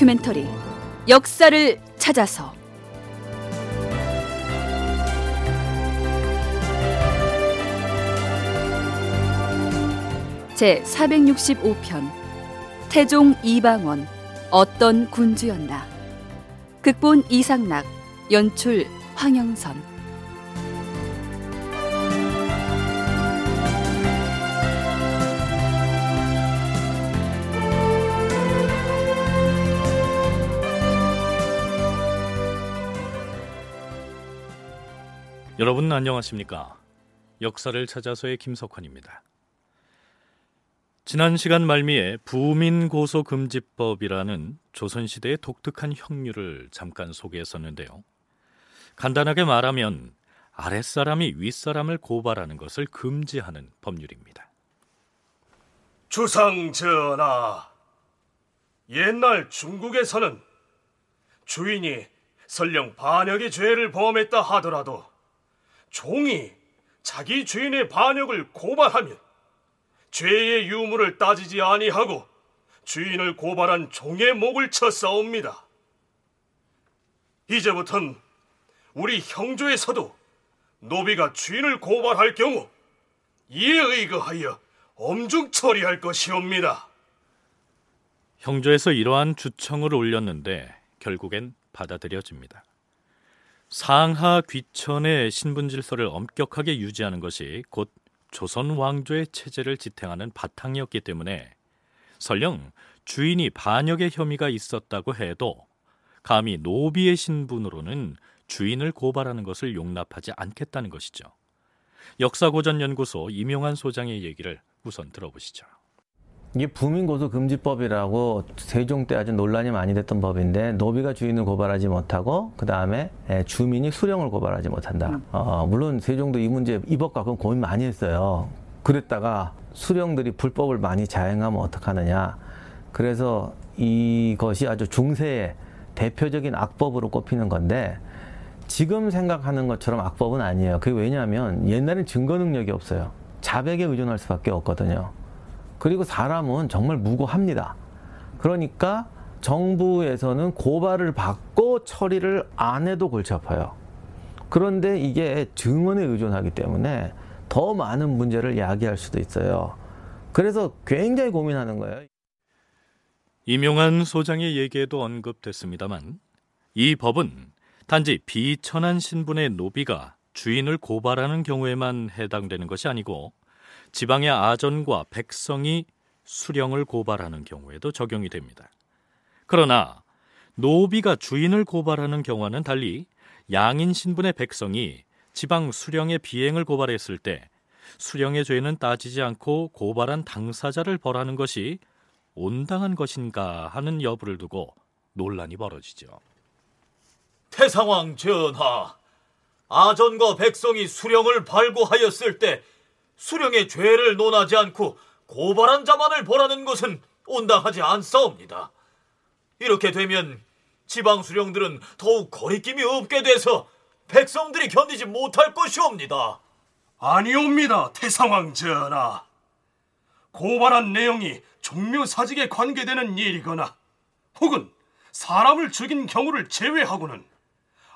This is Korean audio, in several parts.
다큐멘터리 역사를 찾아서. 제 465편 태종 이방원 어떤 군주였나. 극본 이상락 연출 황영선 여러분 안녕하십니까? 역사를 찾아서의 김석환입니다. 지난 시간 말미에 부민고소금지법이라는 조선시대의 독특한 형률을 잠깐 소개했었는데요. 간단하게 말하면 아랫사람이 윗사람을 고발하는 것을 금지하는 법률입니다. 주상 전하, 옛날 중국에서는 주인이 설령 반역의 죄를 범했다 하더라도 종이 자기 주인의 반역을 고발하면 죄의 유무를 따지지 아니하고 주인을 고발한 종의 목을 쳐 싸웁니다. 이제부턴 우리 형조에서도 노비가 주인을 고발할 경우 이에 의거하여 엄중 처리할 것이옵니다. 형조에서 이러한 주청을 올렸는데 결국엔 받아들여집니다. 상하 귀천의 신분 질서를 엄격하게 유지하는 것이 곧 조선 왕조의 체제를 지탱하는 바탕이었기 때문에 설령 주인이 반역의 혐의가 있었다고 해도 감히 노비의 신분으로는 주인을 고발하는 것을 용납하지 않겠다는 것이죠. 역사고전연구소 임용환 소장의 얘기를 우선 들어보시죠. 이게 부민고소금지법이라고 세종 때 아주 논란이 많이 됐던 법인데 노비가 주인을 고발하지 못하고 그 다음에 예, 주민이 수령을 고발하지 못한다. 음. 어, 물론 세종도 이 문제 이 법 갖고 고민 많이 했어요. 그랬다가 수령들이 불법을 많이 자행하면 어떡하느냐. 그래서 이것이 아주 중세의 대표적인 악법으로 꼽히는 건데 지금 생각하는 것처럼 악법은 아니에요. 그게 왜냐하면 옛날엔 증거 능력이 없어요. 자백에 의존할 수밖에 없거든요. 그리고 사람은 정말 무고합니다. 그러니까 정부에서는 고발을 받고 처리를 안 해도 골치 아파요. 그런데 이게 증언에 의존하기 때문에 더 많은 문제를 야기할 수도 있어요. 그래서 굉장히 고민하는 거예요. 임용한 소장의 얘기에도 언급됐습니다만 이 법은 단지 비천한 신분의 노비가 주인을 고발하는 경우에만 해당되는 것이 아니고 지방의 아전과 백성이 수령을 고발하는 경우에도 적용이 됩니다. 그러나 노비가 주인을 고발하는 경우와는 달리 양인 신분의 백성이 지방 수령의 비행을 고발했을 때 수령의 죄는 따지지 않고 고발한 당사자를 벌하는 것이 온당한 것인가 하는 여부를 두고 논란이 벌어지죠. 태상왕 전하, 아전과 백성이 수령을 발고하였을 때 수령의 죄를 논하지 않고 고발한 자만을 벌하는 것은 온당하지 않사옵니다. 이렇게 되면 지방 수령들은 더욱 거리낌이 없게 돼서 백성들이 견디지 못할 것이옵니다. 아니옵니다, 태상왕 전하. 고발한 내용이 종묘사직에 관계되는 일이거나 혹은 사람을 죽인 경우를 제외하고는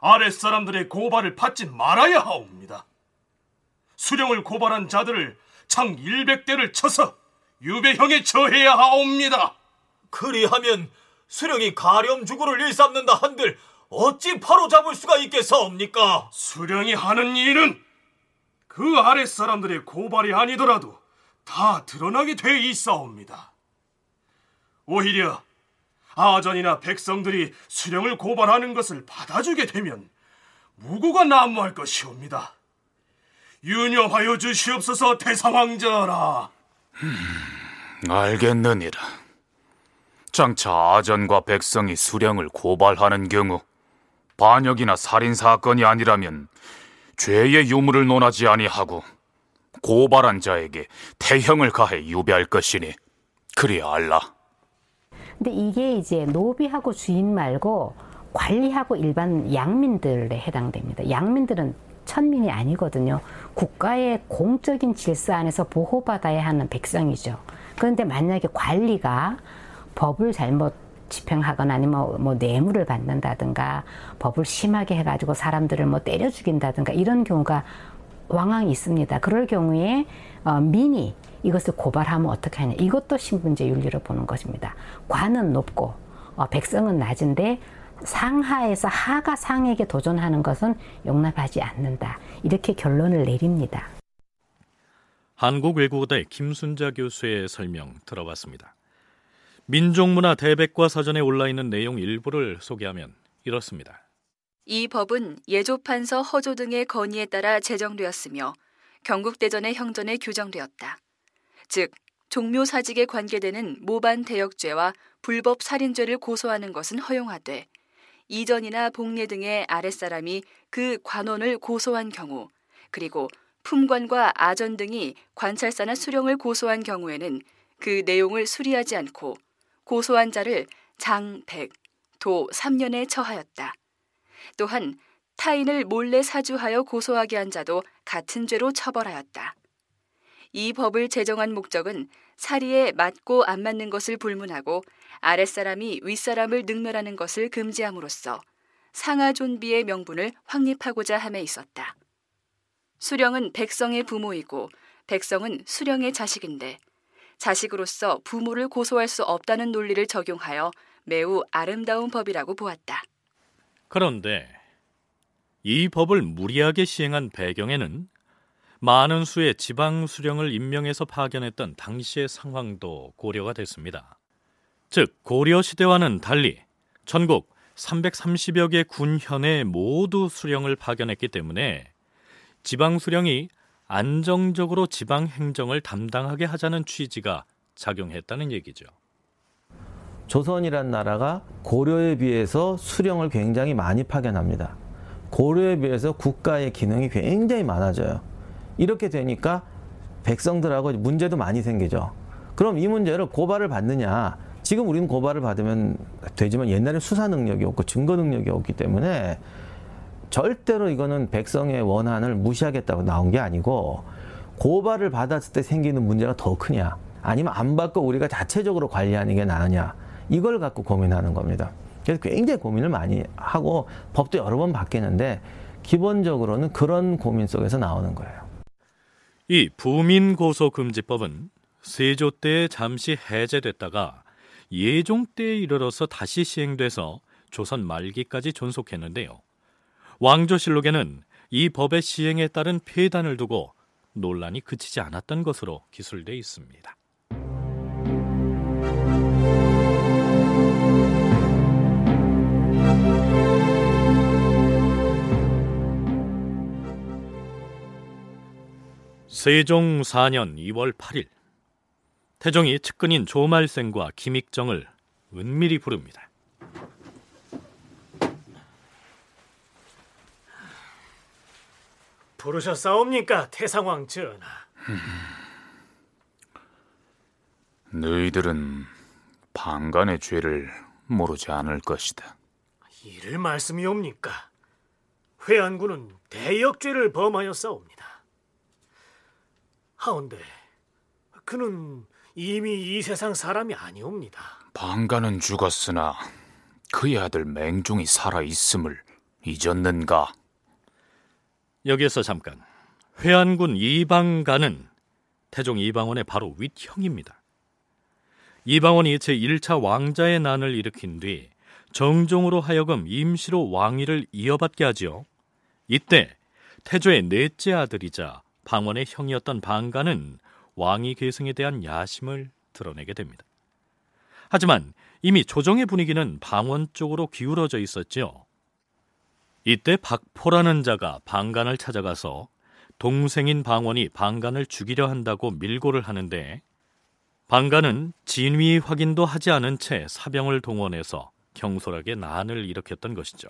아랫사람들의 고발을 받지 말아야 하옵니다. 수령을 고발한 자들을 장 100대를 쳐서 유배형에 처해야 하옵니다. 그리하면 수령이 가렴 주구를 일삼는다 한들 어찌 바로 잡을 수가 있겠사옵니까? 수령이 하는 일은 그 아랫 사람들의 고발이 아니더라도 다 드러나게 돼 있사옵니다. 오히려 아전이나 백성들이 수령을 고발하는 것을 받아주게 되면 무고가 난무할 것이옵니다. 유념하여 주시옵소서 대상왕전하. 음, 알겠느니라. 장차 아전과 백성이 수령을 고발하는 경우 반역이나 살인 사건이 아니라면 죄의 유무를 논하지 아니하고 고발한 자에게 태형을 가해 유배할 것이니 그리 알라. 근데 이게 이제 노비하고 주인 말고 관리하고 일반 양민들에 해당됩니다. 양민들은 천민이 아니거든요. 국가의 공적인 질서 안에서 보호받아야 하는 백성이죠. 그런데 만약에 관리가 법을 잘못 집행하거나 아니면 뭐, 뭐 뇌물을 받는다든가 법을 심하게 해가지고 사람들을 뭐 때려 죽인다든가 이런 경우가 왕왕 있습니다. 그럴 경우에 어, 민이 이것을 고발하면 어떻게 하냐. 이것도 신분제 윤리로 보는 것입니다. 관은 높고 어, 백성은 낮은데 상하에서 하가 상에게 도전하는 것은 용납하지 않는다. 이렇게 결론을 내립니다. 한국외국어대 김순자 교수의 설명 들어봤습니다. 민족문화 대백과 사전에 올라 있는 내용 일부를 소개하면 이렇습니다. 이 법은 예조판서 허조 등의 건의에 따라 제정되었으며 경국대전의 형전에 규정되었다. 즉 종묘사직에 관계되는 모반 대역죄와 불법 살인죄를 고소하는 것은 허용하되 이전이나 복례 등의 아랫사람이 그 관원을 고소한 경우 그리고 품관과 아전 등이 관찰사나 수령을 고소한 경우에는 그 내용을 수리하지 않고 고소한 자를 장 100, 도 3년에 처하였다. 또한 타인을 몰래 사주하여 고소하게 한 자도 같은 죄로 처벌하였다. 이 법을 제정한 목적은 사리에 맞고 안 맞는 것을 불문하고 아랫사람이 윗사람을 능멸하는 것을 금지함으로써 상하존비의 명분을 확립하고자 함에 있었다. 수령은 백성의 부모이고 백성은 수령의 자식인데 자식으로서 부모를 고소할 수 없다는 논리를 적용하여 매우 아름다운 법이라고 보았다. 그런데 이 법을 무리하게 시행한 배경에는 많은 수의 지방 수령을 임명해서 파견했던 당시의 상황도 고려가 됐습니다. 즉 고려 시대와는 달리 전국 330여 개 군현에 모두 수령을 파견했기 때문에 지방 수령이 안정적으로 지방 행정을 담당하게 하자는 취지가 작용했다는 얘기죠. 조선이란 나라가 고려에 비해서 수령을 굉장히 많이 파견합니다. 고려에 비해서 국가의 기능이 굉장히 많아져요. 이렇게 되니까 백성들하고 문제도 많이 생기죠. 그럼 이 문제를 고발을 받느냐? 지금 우리는 고발을 받으면 되지만 옛날에 수사 능력이 없고 증거 능력이 없기 때문에 절대로 이거는 백성의 원한을 무시하겠다고 나온 게 아니고 고발을 받았을 때 생기는 문제가 더 크냐? 아니면 안 받고 우리가 자체적으로 관리하는 게 나으냐? 이걸 갖고 고민하는 겁니다. 그래서 굉장히 고민을 많이 하고 법도 여러 번 바뀌는데 기본적으로는 그런 고민 속에서 나오는 거예요. 이 부민고소금지법은 세조 때에 잠시 해제됐다가 예종 때에 이르러서 다시 시행돼서 조선 말기까지 존속했는데요. 왕조실록에는 이 법의 시행에 따른 폐단을 두고 논란이 그치지 않았던 것으로 기술돼 있습니다. 세종 4년 2월 8일 태종이 측근인 조말생과 김익정을 은밀히 부릅니다. 부르셨사옵니까, 태상왕 전하? 너희들은 방간의 죄를 모르지 않을 것이다. 이를 말씀이옵니까? 회안군은 대역죄를 범하였사옵니다. 하온데 그는 이미 이 세상 사람이 아니옵니다. 방가는 죽었으나 그의 아들 맹종이 살아 있음을 잊었는가? 여기에서 잠깐 회안군 이방가는 태종 이방원의 바로 윗형입니다. 이방원이 제1차 왕자의 난을 일으킨 뒤 정종으로 하여금 임시로 왕위를 이어받게 하지요. 이때 태조의 넷째 아들이자 방원의 형이었던 방가는 왕위 계승에 대한 야심을 드러내게 됩니다. 하지만 이미 조정의 분위기는 방원 쪽으로 기울어져 있었죠. 이때 박포라는 자가 방간을 찾아가서 동생인 방원이 방간을 죽이려 한다고 밀고를 하는데 방간은 진위 확인도 하지 않은 채 사병을 동원해서 경솔하게 난을 일으켰던 것이죠.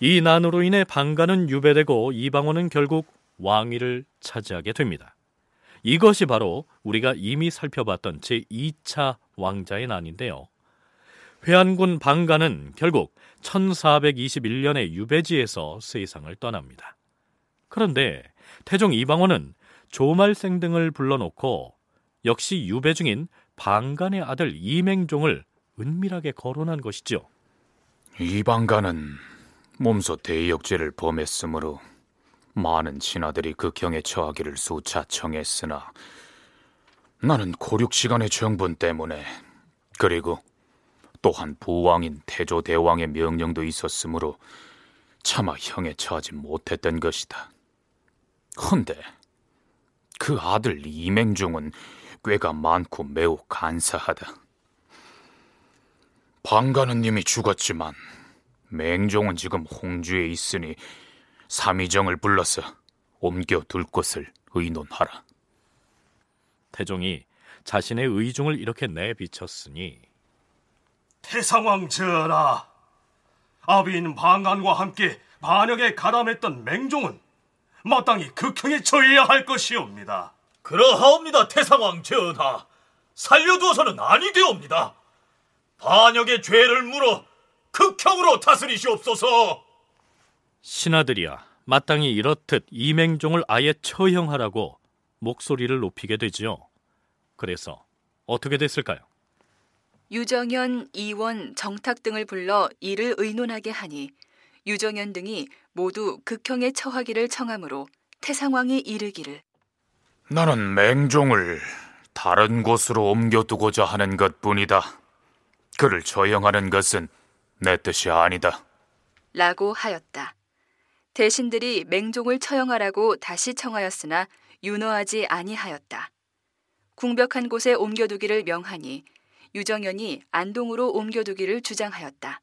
이 난으로 인해 방간은 유배되고 이방원은 결국 왕위를 차지하게 됩니다. 이것이 바로 우리가 이미 살펴봤던 제2차 왕자의 난인데요. 회안군 방가는 결국 1421년에 유배지에서 세상을 떠납니다. 그런데 태종 이방원은 조말생 등을 불러놓고 역시 유배 중인 방간의 아들 이맹종을 은밀하게 거론한 것이죠. 이방가는 몸소 대역죄를 범했으므로 많은 신하들이 극형에 처하기를 수차 청했으나 나는 고륙 시간의 정분 때문에 그리고 또한 부왕인 태조 대왕의 명령도 있었으므로 차마 형에 처하지 못했던 것이다. 헌데 그 아들 이맹중은 꾀가 많고 매우 간사하다. 방가는 님이 죽었지만 맹종은 지금 홍주에 있으니 삼의정을 불러서 옮겨둘 것을 의논하라. 태종이 자신의 의중을 이렇게 내비쳤으니 태상왕 전하, 아비인 방안과 함께 반역에 가담했던 맹종은 마땅히 극형에 처해야 할 것이옵니다. 그러하옵니다, 태상왕 전하. 살려두어서는 아니 되옵니다. 반역의 죄를 물어 극형으로 다스리시옵소서. 신하들이야 마땅히 이렇듯 이맹종을 아예 처형하라고 목소리를 높이게 되지요. 그래서 어떻게 됐을까요? 유정현, 이원, 정탁 등을 불러 이를 의논하게 하니 유정현 등이 모두 극형에 처하기를 청하므로 태상왕이 이르기를 나는 맹종을 다른 곳으로 옮겨두고자 하는 것뿐이다. 그를 처형하는 것은 내 뜻이 아니다. 라고 하였다. 대신들이 맹종을 처형하라고 다시 청하였으나 윤허하지 아니하였다. 궁벽한 곳에 옮겨두기를 명하니 유정현이 안동으로 옮겨두기를 주장하였다.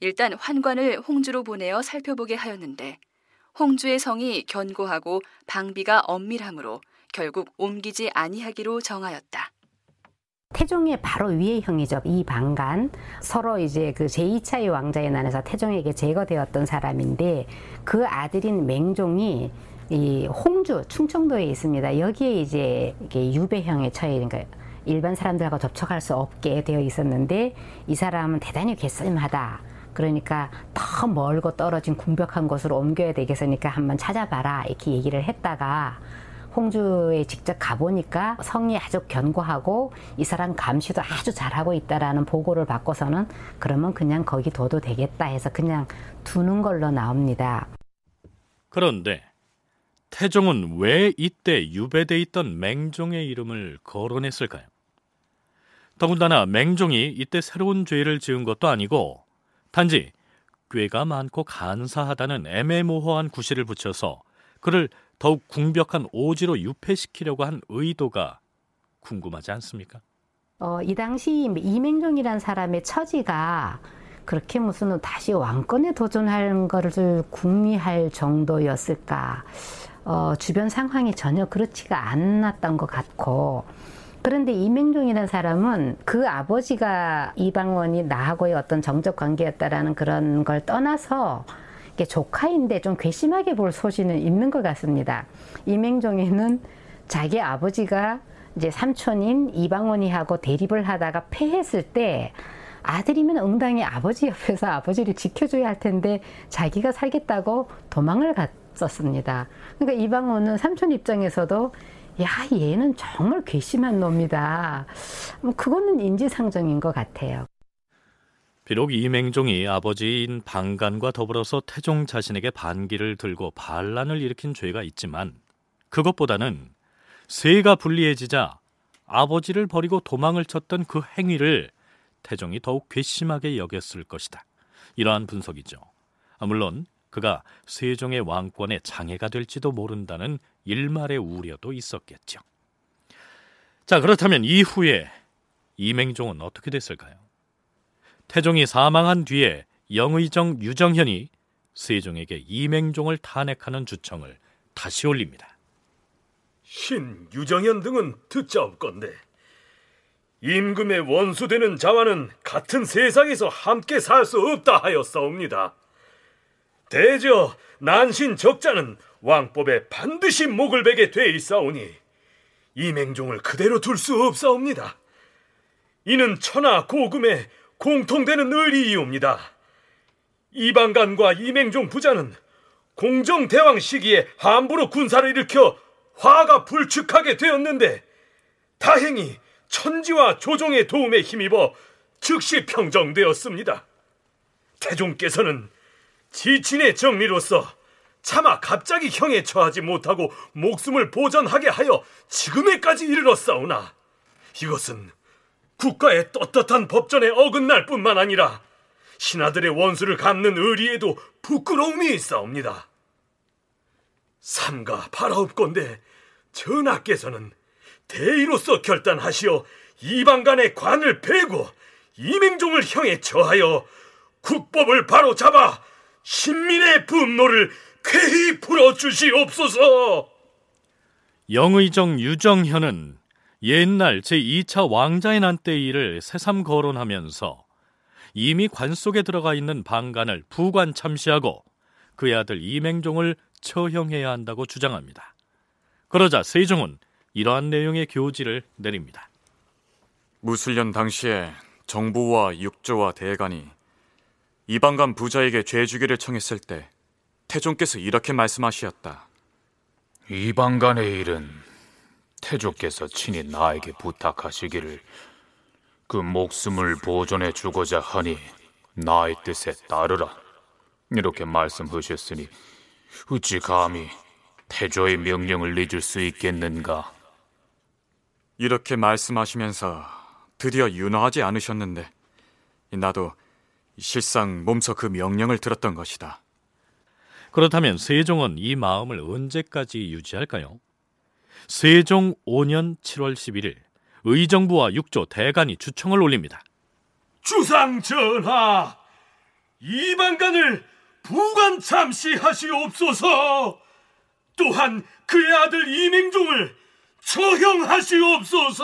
일단 환관을 홍주로 보내어 살펴보게 하였는데 홍주의 성이 견고하고 방비가 엄밀하므로 결국 옮기지 아니하기로 정하였다. 태종의 바로 위의 형이죠. 이방간 서로 이제 그 제2차의 왕자의 난에서 태종에게 제거되었던 사람인데 그 아들인 맹종이 이 홍주 충청도에 있습니다. 여기에 이제 이게 유배형에 처해 그러니까 일반 사람들하고 접촉할 수 없게 되어 있었는데 이 사람은 대단히 괘씸하다. 그러니까 더 멀고 떨어진 궁벽한 곳으로 옮겨야 되겠으니까 한번 찾아봐라 이렇게 얘기를 했다가 홍주에 직접 가보니까 성이 아주 견고하고 이 사람 감시도 아주 잘하고 있다라는 보고를 받고서는 그러면 그냥 거기 둬도 되겠다 해서 그냥 두는 걸로 나옵니다. 그런데 태종은 왜 이때 유배돼 있던 맹종의 이름을 거론했을까요? 더군다나 맹종이 이때 새로운 죄를 지은 것도 아니고 단지 꾀가 많고 간사하다는 애매모호한 구실을 붙여서 그를 더욱 궁벽한 오지로 유폐시키려고 한 의도가 궁금하지 않습니까? 어, 이 당시 이맹종이란 사람의 처지가 그렇게 무슨 다시 왕권에 도전하는 것을 궁리할 정도였을까? 어, 주변 상황이 전혀 그렇지가 않았던 것 같고 그런데 이맹종이라는 사람은 그 아버지가 이방원이 나하고의 어떤 정적 관계였다라는 그런 걸 떠나서 조카인데 좀 괘씸하게 볼 소신은 있는 것 같습니다. 이맹종에는 자기 아버지가 이제 삼촌인 이방원이하고 대립을 하다가 패했을 때 아들이면 응당히 아버지 옆에서 아버지를 지켜줘야 할 텐데 자기가 살겠다고 도망을 갔었습니다. 그러니까 이방원은 삼촌 입장에서도 야 얘는 정말 괘씸한 놈이다. 뭐 그거는 인지상정인 것 같아요. 비록 이맹종이 아버지인 방간과 더불어서 태종 자신에게 반기를 들고 반란을 일으킨 죄가 있지만 그것보다는 세가 불리해지자 아버지를 버리고 도망을 쳤던 그 행위를 태종이 더욱 괘씸하게 여겼을 것이다. 이러한 분석이죠. 아, 물론 그가 세종의 왕권에 장애가 될지도 모른다는 일말의 우려도 있었겠죠. 자, 그렇다면 이후에 이맹종은 어떻게 됐을까요? 태종이 사망한 뒤에 영의정 유정현이 세종에게 이맹종을 탄핵하는 주청을 다시 올립니다. 신 유정현 등은 듣자옵건데 임금의 원수되는 자와는 같은 세상에서 함께 살 수 없다 하였사옵니다. 대저 난신 적자는 왕법에 반드시 목을 베게 돼 있사오니 이맹종을 그대로 둘 수 없사옵니다. 이는 천하 고금의 공통되는 의리이옵니다. 이방간과 이맹종 부자는 공정대왕 시기에 함부로 군사를 일으켜 화가 불축하게 되었는데 다행히 천지와 조정의 도움에 힘입어 즉시 평정되었습니다. 태종께서는 지친의 정리로서 차마 갑자기 형에 처하지 못하고 목숨을 보전하게 하여 지금에까지 이르렀사오나 이것은 국가의 떳떳한 법전에 어긋날 뿐만 아니라 신하들의 원수를 갚는 의리에도 부끄러움이 있사옵니다. 삼가 바라옵건대 전하께서는 대의로서 결단하시어 이방 간의 관을 베고 이맹종을 형에 처하여 국법을 바로 잡아 신민의 분노를 쾌히 풀어주시옵소서. 영의정 유정현은 옛날 제2차 왕자의 난때 일을 새삼 거론하면서 이미 관 속에 들어가 있는 방간을 부관 참시하고 그의 아들 이맹종을 처형해야 한다고 주장합니다. 그러자 세종은 이러한 내용의 교지를 내립니다. 무술년 당시에 정부와 육조와 대간이 이방간 부자에게 죄주기를 청했을 때 태종께서 이렇게 말씀하시었다. 이방간의 일은 태조께서 친히 나에게 부탁하시기를 그 목숨을 보존해 주고자 하니 나의 뜻에 따르라 이렇게 말씀하셨으니 어찌 감히 태조의 명령을 잊을 수 있겠는가? 이렇게 말씀하시면서 드디어 윤화하지 않으셨는데 나도 실상 몸소 그 명령을 들었던 것이다. 그렇다면 세종은 이 마음을 언제까지 유지할까요? 세종 5년 7월 11일 의정부와 육조 대간이 주청을 올립니다. 주상 전하, 이방간을 부관 참시하시옵소서. 또한 그의 아들 이맹종을 처형하시옵소서.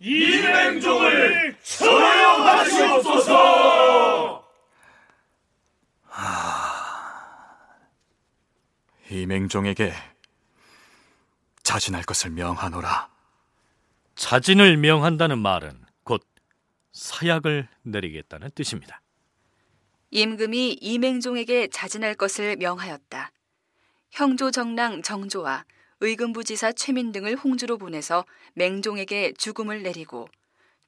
이맹종을 처형하시옵소서. 이맹종에게 자진할 것을 명하노라. 자진을 명한다는 말은 곧 사약을 내리겠다는 뜻입니다. 임금이 이맹종에게 자진할 것을 명하였다. 형조 정랑 정조와 의금부지사 최민 등을 홍주로 보내서 맹종에게 죽음을 내리고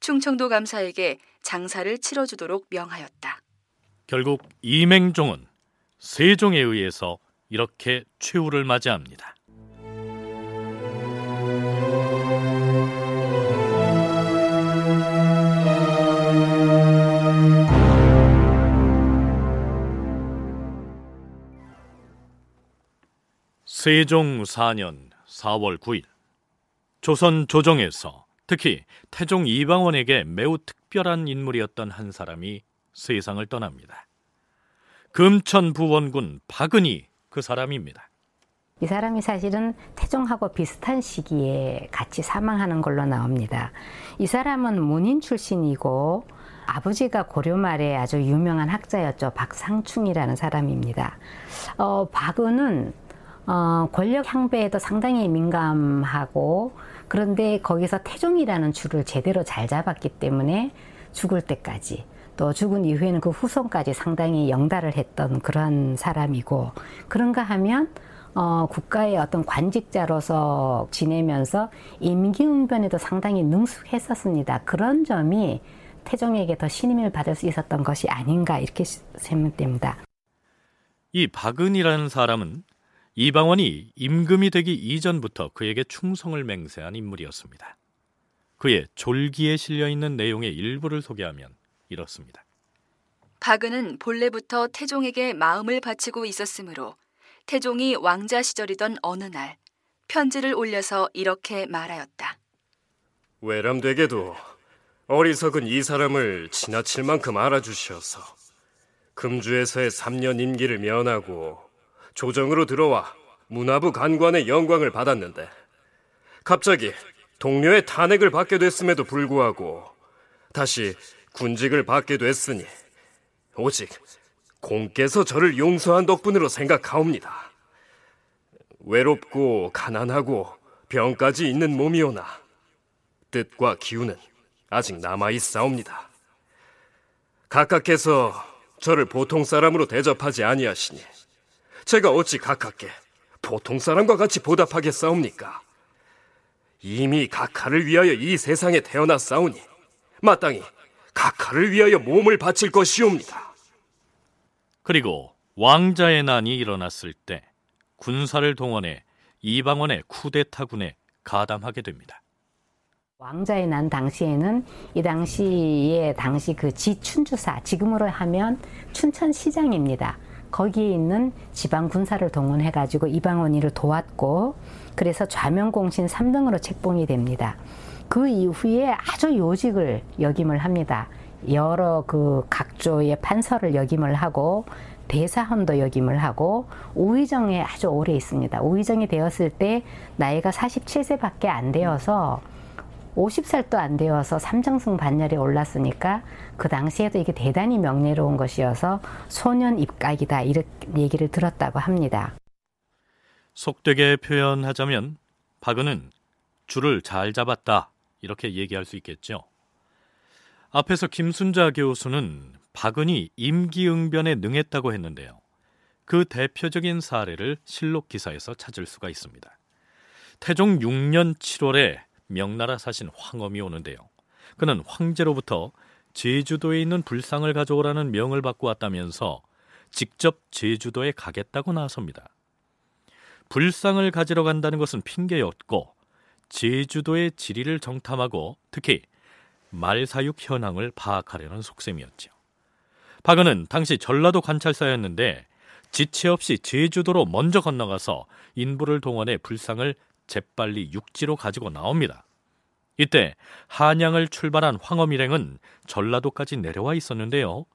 충청도 감사에게 장사를 치러주도록 명하였다. 결국 이맹종은 세종에 의해서 이렇게 최후를 맞이합니다. 세종 4년 4월 9일 조선 조정에서 특히 태종 이방원에게 매우 특별한 인물이었던 한 사람이 세상을 떠납니다. 금천 부원군 박은희 그 사람입니다. 이 사람이 사실은 태종하고 비슷한 시기에 같이 사망하는 걸로 나옵니다. 이 사람은 문인 출신이고 아버지가 고려 말에 아주 유명한 학자였죠. 박상충이라는 사람입니다. 어, 박은은 어, 권력 향배에도 상당히 민감하고 그런데 거기서 태종이라는 줄을 제대로 잘 잡았기 때문에 죽을 때까지 또 죽은 이후에는 그 후손까지 상당히 영달을 했던 그런 사람이고 그런가 하면 어, 국가의 어떤 관직자로서 지내면서 임기응변에도 상당히 능숙했었습니다. 그런 점이 태종에게 더 신임을 받을 수 있었던 것이 아닌가 이렇게 생각됩니다. 이 박은이라는 사람은 이방원이 임금이 되기 이전부터 그에게 충성을 맹세한 인물이었습니다. 그의 졸기에 실려 있는 내용의 일부를 소개하면 이렇습니다. 박은은 본래부터 태종에게 마음을 바치고 있었으므로 태종이 왕자 시절이던 어느 날 편지를 올려서 이렇게 말하였다. 외람되게도 어리석은 이 사람을 지나칠 만큼 알아주셔서 금주에서의 3년 임기를 면하고 조정으로 들어와 문화부 간관의 영광을 받았는데 갑자기 동료의 탄핵을 받게 됐음에도 불구하고 다시 군직을 받게 됐으니 오직 공께서 저를 용서한 덕분으로 생각하옵니다. 외롭고 가난하고 병까지 있는 몸이오나 뜻과 기운은 아직 남아 있사옵니다. 각각께서 저를 보통 사람으로 대접하지 아니하시니 제가 어찌 가깝게 보통 사람과 같이 보답하겠사옵니까? 이미 각하를 위하여 이 세상에 태어났사오니 마땅히 각하를 위하여 몸을 바칠 것이옵니다. 그리고 왕자의 난이 일어났을 때 군사를 동원해 이방원의 쿠데타군에 가담하게 됩니다. 왕자의 난 당시에는 이 당시에 당시 그 지춘주사 지금으로 하면 춘천시장입니다. 거기에 있는 지방 군사를 동원해 가지고 이방원이를 도왔고 그래서 좌명공신 3등으로 책봉이 됩니다. 그 이후에 아주 요직을 역임을 합니다. 여러 그 각조의 판서를 역임을 하고 대사헌도 역임을 하고 우의정에 아주 오래 있습니다. 우의정이 되었을 때 나이가 47세밖에 안 되어서 50살도 안 되어서 삼정승 반열에 올랐으니까 그 당시에도 이게 대단히 명예로운 것이어서 소년 입각이다 이렇게 얘기를 들었다고 합니다. 속되게 표현하자면 박은은 줄을 잘 잡았다 이렇게 얘기할 수 있겠죠. 앞에서 김순자 교수는 박은이 임기응변에 능했다고 했는데요. 그 대표적인 사례를 실록 기사에서 찾을 수가 있습니다. 태종 6년 7월에 명나라 사신 황엄이 오는데요. 그는 황제로부터 제주도에 있는 불상을 가져오라는 명을 받고 왔다면서 직접 제주도에 가겠다고 나섭니다. 불상을 가지러 간다는 것은 핑계였고 제주도의 지리를 정탐하고 특히 말사육 현황을 파악하려는 속셈이었죠. 박은은 당시 전라도 관찰사였는데 지체 없이 제주도로 먼저 건너가서 인부를 동원해 불상을 재빨리 육지로 가지고 나옵니다. 이때 한양을 출발한 황엄 일행은 전라도까지 내려와 있었는데요.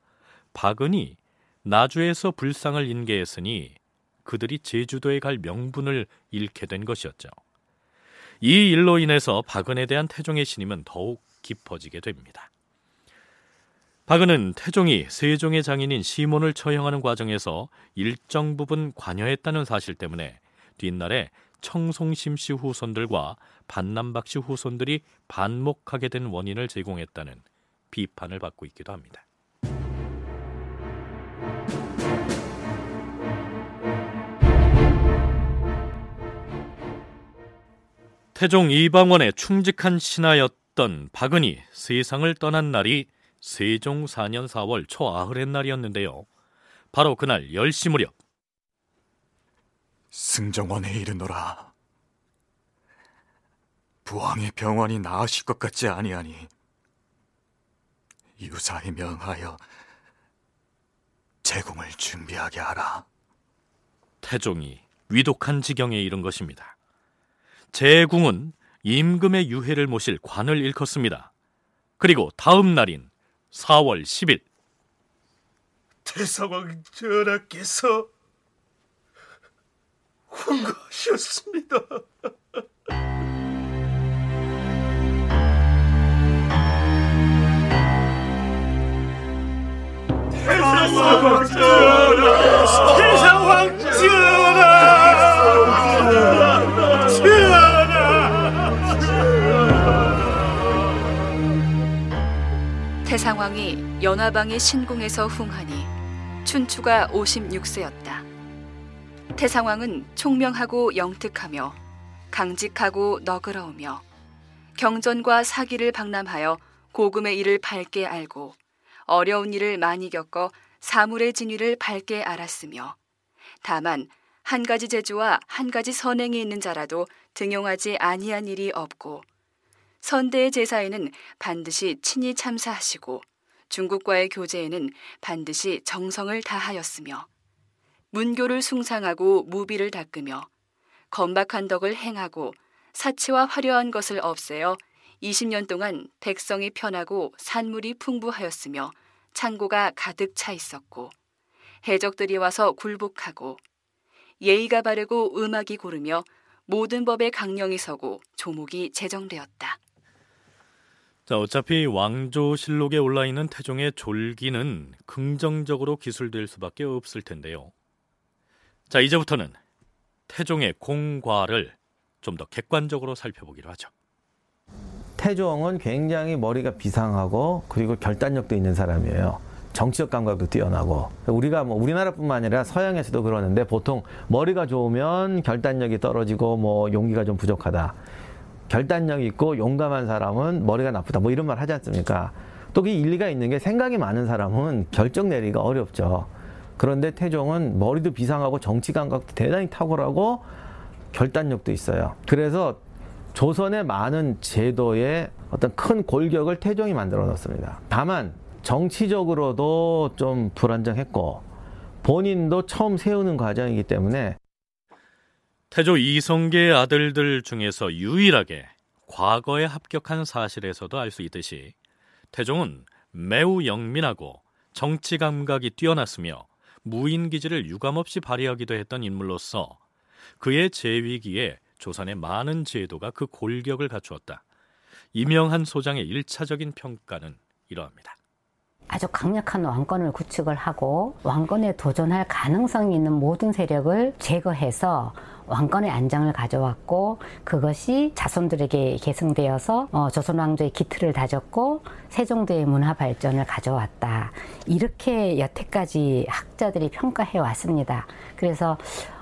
박은이 나주에서 불상을 인계했으니 그들이 제주도에 갈 명분을 잃게 된 것이었죠. 이 일로 인해서 박은에 대한 태종의 신임은 더욱 깊어지게 됩니다. 박은은 태종이 세종의 장인인 시몬을 처형하는 과정에서 일정 부분 관여했다는 사실 때문에 뒷날에 청송심 씨 후손들과 반남박 씨 후손들이 반목하게 된 원인을 제공했다는 비판을 받고 있기도 합니다. 태종 이방원의 충직한 신하였던 박은이 세상을 떠난 날이 세종 4년 4월 초아흐렛 날이었는데요. 바로 그날 10시 무렵 승정원에 이르노라. 부왕의 병원이 나으실 것 같지 아니하니 유사에 명하여 제공을 준비하게 하라. 태종이 위독한 지경에 이른 것입니다. 제궁은 임금의 유해를 모실 관을 일컫습니다. 그리고 다음 날인 4월 10일 태사왕 전하께서 황가하셨습니다. 태사왕 전하! 태사왕 전하! 태상왕이 연화방의 신궁에서 흥하니 춘추가 56세였다. 태상왕은 총명하고 영특하며 강직하고 너그러우며 경전과 사기를 박람하여 고금의 일을 밝게 알고 어려운 일을 많이 겪어 사물의 진위를 밝게 알았으며 다만 한 가지 재주와 한 가지 선행이 있는 자라도 등용하지 아니한 일이 없고 선대의 제사에는 반드시 친히 참사하시고 중국과의 교제에는 반드시 정성을 다하였으며 문교를 숭상하고 무비를 닦으며 건박한 덕을 행하고 사치와 화려한 것을 없애어 20년 동안 백성이 편하고 산물이 풍부하였으며 창고가 가득 차 있었고 해적들이 와서 굴복하고 예의가 바르고 음악이 고르며 모든 법에 강령이 서고 조목이 제정되었다. 자, 어차피 왕조실록에 올라 있는 태종의 졸기는 긍정적으로 기술될 수밖에 없을 텐데요. 자, 이제부터는 태종의 공과를 좀 더 객관적으로 살펴보기로 하죠. 태종은 굉장히 머리가 비상하고 그리고 결단력도 있는 사람이에요. 정치적 감각도 뛰어나고 우리가 뭐 우리나라뿐만 아니라 서양에서도 그러는데 보통 머리가 좋으면 결단력이 떨어지고 뭐 용기가 좀 부족하다. 결단력 있고 용감한 사람은 머리가 나쁘다. 뭐 이런 말 하지 않습니까? 또 그게 일리가 있는 게 생각이 많은 사람은 결정 내리기가 어렵죠. 그런데 태종은 머리도 비상하고 정치 감각도 대단히 탁월하고 결단력도 있어요. 그래서 조선의 많은 제도에 어떤 큰 골격을 태종이 만들어 놨습니다. 다만 정치적으로도 좀 불안정했고 본인도 처음 세우는 과정이기 때문에 태조 이성계의 아들들 중에서 유일하게 과거에 합격한 사실에서도 알 수 있듯이 태종은 매우 영민하고 정치 감각이 뛰어났으며 무인 기지를 유감없이 발휘하기도 했던 인물로서 그의 재위기에 조선의 많은 제도가 그 골격을 갖추었다. 이명한 소장의 일차적인 평가는 이러합니다. 아주 강력한 왕권을 구축을 하고 왕권에 도전할 가능성이 있는 모든 세력을 제거해서 왕권의 안정을 가져왔고 그것이 자손들에게 계승되어서 어, 조선 왕조의 기틀을 다졌고 세종대의 문화 발전을 가져왔다. 이렇게 여태까지 학자들이 평가해 왔습니다. 그래서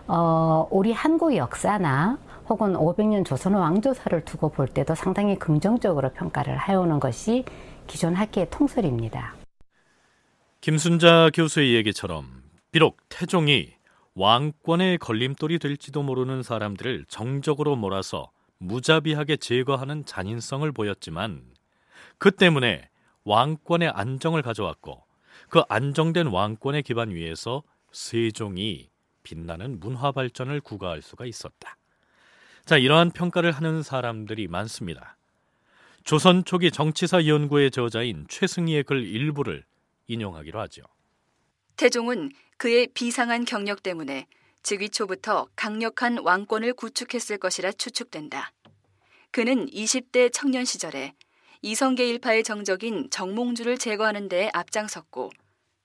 어, 우리 한국 역사나 혹은 500년 조선 왕조사를 두고 볼 때도 상당히 긍정적으로 평가를 해오는 것이 기존 학계의 통설입니다. 김순자 교수의 얘기처럼 비록 태종이 왕권의 걸림돌이 될지도 모르는 사람들을 정적으로 몰아서 무자비하게 제거하는 잔인성을 보였지만 그 때문에 왕권의 안정을 가져왔고 그 안정된 왕권의 기반 위에서 세종이 빛나는 문화 발전을 구가할 수가 있었다. 자, 이러한 평가를 하는 사람들이 많습니다. 조선 초기 정치사 연구의 저자인 최승희의 글 일부를 인용하기로 하죠. 태종은 그의 비상한 경력 때문에 즉위 초부터 강력한 왕권을 구축했을 것이라 추측된다. 그는 20대 청년 시절에 이성계 일파의 정적인 정몽주를 제거하는 데 앞장섰고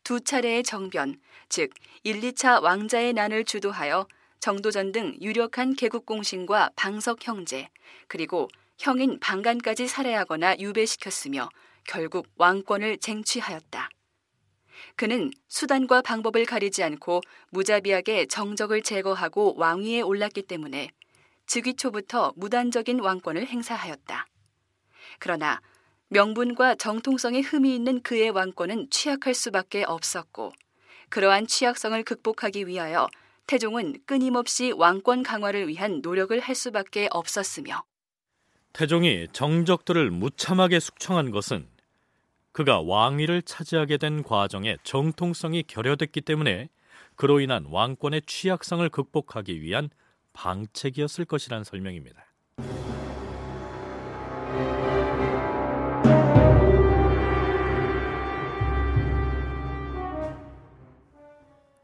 두 차례의 정변, 즉 1, 2차 왕자의 난을 주도하여 정도전 등 유력한 개국 공신과 방석 형제, 그리고 형인 방간까지 살해하거나 유배시켰으며 결국 왕권을 쟁취하였다. 그는 수단과 방법을 가리지 않고 무자비하게 정적을 제거하고 왕위에 올랐기 때문에 즉위 초부터 무단적인 왕권을 행사하였다. 그러나 명분과 정통성에 흠이 있는 그의 왕권은 취약할 수밖에 없었고 그러한 취약성을 극복하기 위하여 태종은 끊임없이 왕권 강화를 위한 노력을 할 수밖에 없었으며 태종이 정적들을 무참하게 숙청한 것은 그가 왕위를 차지하게 된 과정에 정통성이 결여됐기 때문에 그로 인한 왕권의 취약성을 극복하기 위한 방책이었을 것이란 설명입니다.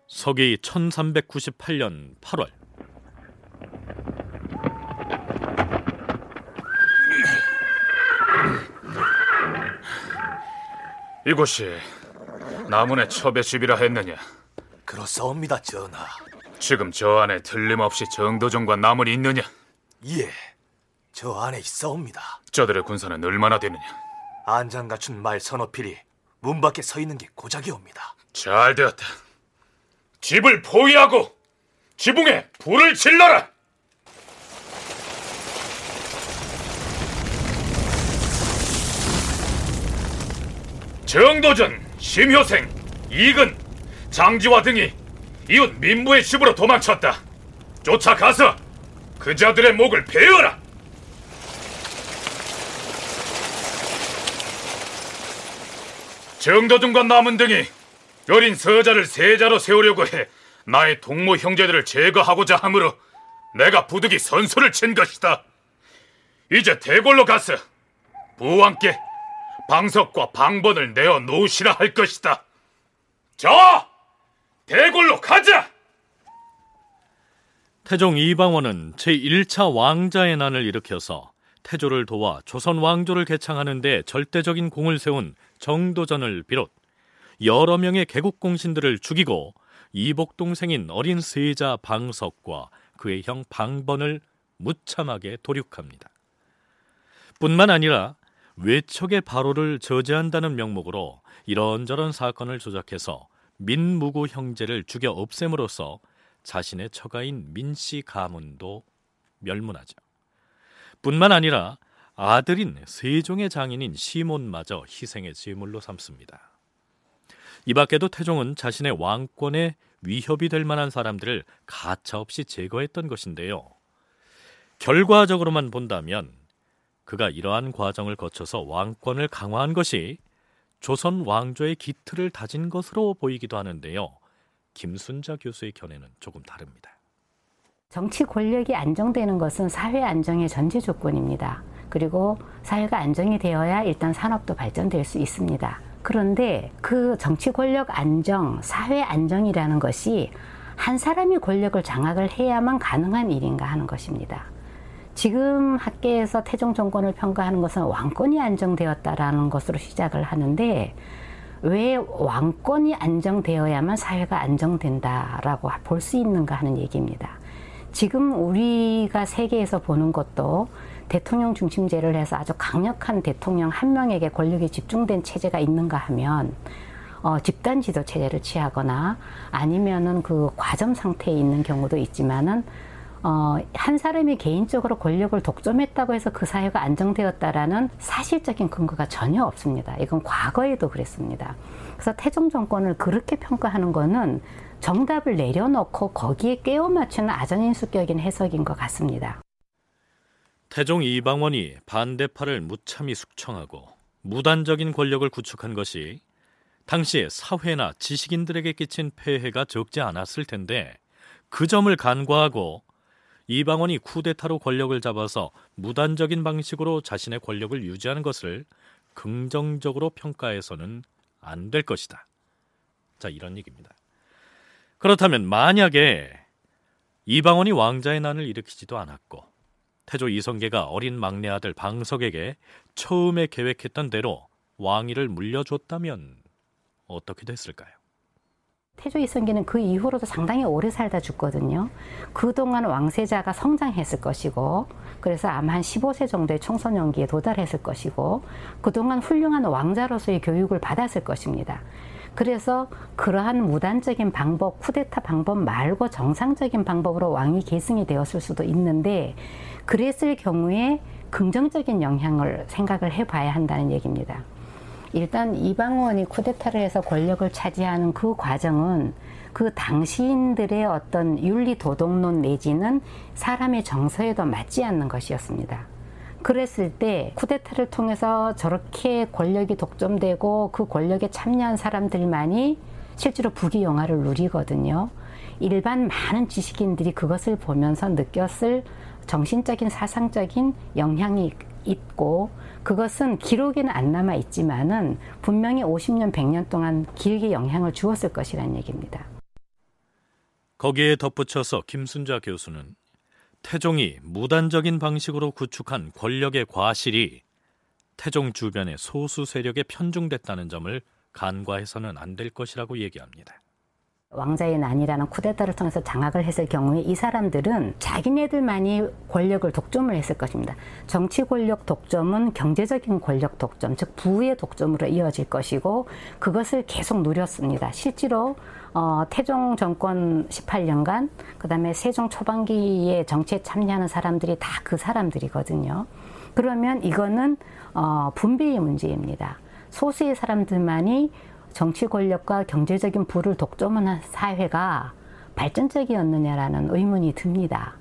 서기 1398년 8월 이곳이 나문의 첩의 집이라 했느냐? 그렇사옵니다, 전하. 지금 저 안에 틀림없이 정도전과 나물이 있느냐? 예, 저 안에 있사옵니다. 저들의 군사는 얼마나 되느냐? 안장 갖춘 말 서너 필이 문 밖에 서 있는 게 고작이옵니다. 잘 되었다. 집을 포위하고 지붕에 불을 질러라! 정도전, 심효생, 이근, 장지와 등이 이웃 민부의 집으로 도망쳤다. 쫓아가서 그자들의 목을 베어라. 정도전과 남은 등이 어린 서자를 세자로 세우려고 해 나의 동무 형제들을 제거하고자 하므로 내가 부득이 선수를 친 것이다. 이제 대궐로 가서 부왕께 방석과 방번을 내어 놓으시라 할 것이다. 자, 대궐로 가자! 태종 이방원은 제1차 왕자의 난을 일으켜서 태조를 도와 조선 왕조를 개창하는 데 절대적인 공을 세운 정도전을 비롯 여러 명의 개국 공신들을 죽이고 이복 동생인 어린 세자 방석과 그의 형 방번을 무참하게 도륙합니다. 뿐만 아니라 외척의 발호를 저지한다는 명목으로 이런저런 사건을 조작해서 민무구 형제를 죽여 없앰으로써 자신의 처가인 민씨 가문도 멸문하죠. 뿐만 아니라 아들인 세종의 장인인 시몬마저 희생의 제물로 삼습니다. 이 밖에도 태종은 자신의 왕권에 위협이 될 만한 사람들을 가차없이 제거했던 것인데요. 결과적으로만 본다면 그가 이러한 과정을 거쳐서 왕권을 강화한 것이 조선 왕조의 기틀을 다진 것으로 보이기도 하는데요. 김순자 교수의 견해는 조금 다릅니다. 정치 권력이 안정되는 것은 사회 안정의 전제 조건입니다. 그리고 사회가 안정이 되어야 일단 산업도 발전될 수 있습니다. 그런데 그 정치 권력 안정, 사회 안정이라는 것이 한 사람이 권력을 장악을 해야만 가능한 일인가 하는 것입니다. 지금 학계에서 태종 정권을 평가하는 것은 왕권이 안정되었다라는 것으로 시작을 하는데 왜 왕권이 안정되어야만 사회가 안정된다라고 볼 수 있는가 하는 얘기입니다. 지금 우리가 세계에서 보는 것도 대통령 중심제를 해서 아주 강력한 대통령 한 명에게 권력이 집중된 체제가 있는가 하면 어, 집단 지도 체제를 취하거나 아니면은 그 과점 상태에 있는 경우도 있지만은 어, 한 사람이 개인적으로 권력을 독점했다고 해서 그 사회가 안정되었다라는 사실적인 근거가 전혀 없습니다. 이건 과거에도 그랬습니다. 그래서 태종 정권을 그렇게 평가하는 거는 정답을 내려놓고 거기에 깨워 맞추는 아전인수격인 해석인 것 같습니다. 태종 이방원이 반대파를 무참히 숙청하고 무단적인 권력을 구축한 것이 당시에 사회나 지식인들에게 끼친 폐해가 적지 않았을 텐데 그 점을 간과하고 이방원이 쿠데타로 권력을 잡아서 무단적인 방식으로 자신의 권력을 유지하는 것을 긍정적으로 평가해서는 안 될 것이다. 자, 이런 얘기입니다. 그렇다면 만약에 이방원이 왕자의 난을 일으키지도 않았고 태조 이성계가 어린 막내 아들 방석에게 처음에 계획했던 대로 왕위를 물려줬다면 어떻게 됐을까요? 태조 이성계는 그 이후로도 상당히 오래 살다 죽거든요. 그동안 왕세자가 성장했을 것이고, 그래서 아마 한 15세 정도의 청소년기에 도달했을 것이고, 그동안 훌륭한 왕자로서의 교육을 받았을 것입니다. 그래서 그러한 무단적인 방법, 쿠데타 방법 말고 정상적인 방법으로 왕이 계승이 되었을 수도 있는데, 그랬을 경우에 긍정적인 영향을 생각을 해봐야 한다는 얘기입니다. 일단 이방원이 쿠데타를 해서 권력을 차지하는 그 과정은 그 당시인들의 어떤 윤리 도덕론 내지는 사람의 정서에도 맞지 않는 것이었습니다. 그랬을 때 쿠데타를 통해서 저렇게 권력이 독점되고 그 권력에 참여한 사람들만이 실제로 부귀영화를 누리거든요. 일반 많은 지식인들이 그것을 보면서 느꼈을 정신적인 사상적인 영향이 있고 그것은 기록에는 안 남아 있지만은 분명히 50년, 100년 동안 길게 영향을 주었을 것이라는 얘기입니다. 거기에 덧붙여서 김순자 교수는 태종이 무단적인 방식으로 구축한 권력의 과실이 태종 주변의 소수 세력에 편중됐다는 점을 간과해서는 안 될 것이라고 얘기합니다. 왕자의 난이라는 쿠데타를 통해서 장악을 했을 경우에 이 사람들은 자기네들만이 권력을 독점을 했을 것입니다. 정치 권력 독점은 경제적인 권력 독점, 즉 부의 독점으로 이어질 것이고 그것을 계속 누렸습니다. 실제로 어, 태종 정권 18년간 그다음에 세종 초반기에 정치에 참여하는 사람들이 다 그 사람들이거든요. 그러면 이거는 어, 분배의 문제입니다. 소수의 사람들만이 정치 권력과 경제적인 부를 독점하는 사회가 발전적이었느냐라는 의문이 듭니다.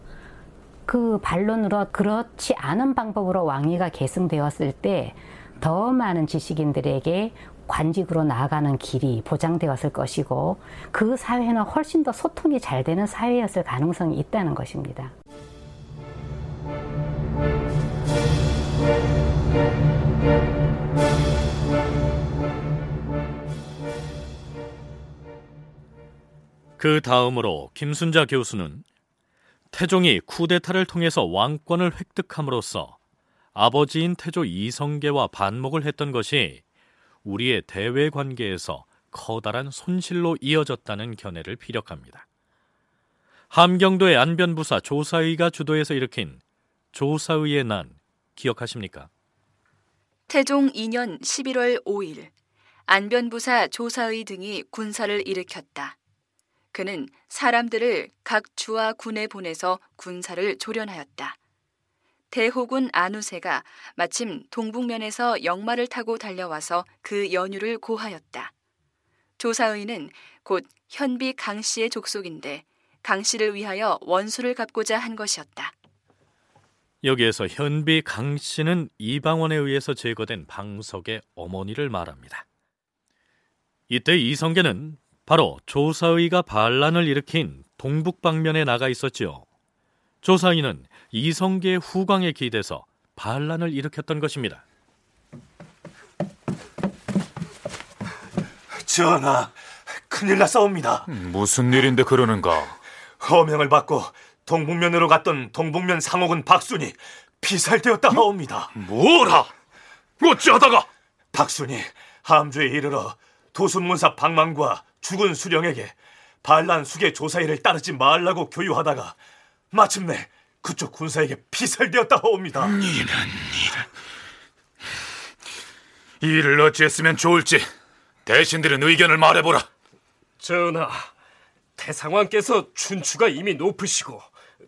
그 반론으로 그렇지 않은 방법으로 왕위가 계승되었을 때 더 많은 지식인들에게 관직으로 나아가는 길이 보장되었을 것이고 그 사회는 훨씬 더 소통이 잘 되는 사회였을 가능성이 있다는 것입니다. 그 다음으로 김순자 교수는 태종이 쿠데타를 통해서 왕권을 획득함으로써 아버지인 태조 이성계와 반목을 했던 것이 우리의 대외 관계에서 커다란 손실로 이어졌다는 견해를 피력합니다. 함경도의 안변부사 조사의가 주도해서 일으킨 조사의의 난 기억하십니까? 태종 2년 11월 5일 안변부사 조사의 등이 군사를 일으켰다. 그는 사람들을 각 주와 군에 보내서 군사를 조련하였다. 대호군 안우세가 마침 동북면에서 역마를 타고 달려와서 그 연유를 고하였다. 조사의는 곧 현비 강 씨의 족속인데 강 씨를 위하여 원수를 갚고자 한 것이었다. 여기에서 현비 강 씨는 이방원에 의해서 제거된 방석의 어머니를 말합니다. 이때 이성계는 바로 조사의가 반란을 일으킨 동북 방면에 나가 있었지요. 조사의는 이성계의 후광에 기대서 반란을 일으켰던 것입니다. 전하, 큰일 났사옵니다. 무슨 일인데 그러는가? 허명을 받고 동북면으로 갔던 동북면 상옥은 박순이 피살되었다 하옵니다. 뭐라? 어찌하다가? 박순이 함주에 이르러 도순문사 방망과 죽은 수령에게 반란 수계 조사일을 따르지 말라고 교유하다가 마침내 그쪽 군사에게 피살되었다 하옵니다. 이런 이런. 일을 어찌했으면 좋을지 대신들은 의견을 말해보라. 전하, 태상왕께서 춘추가 이미 높으시고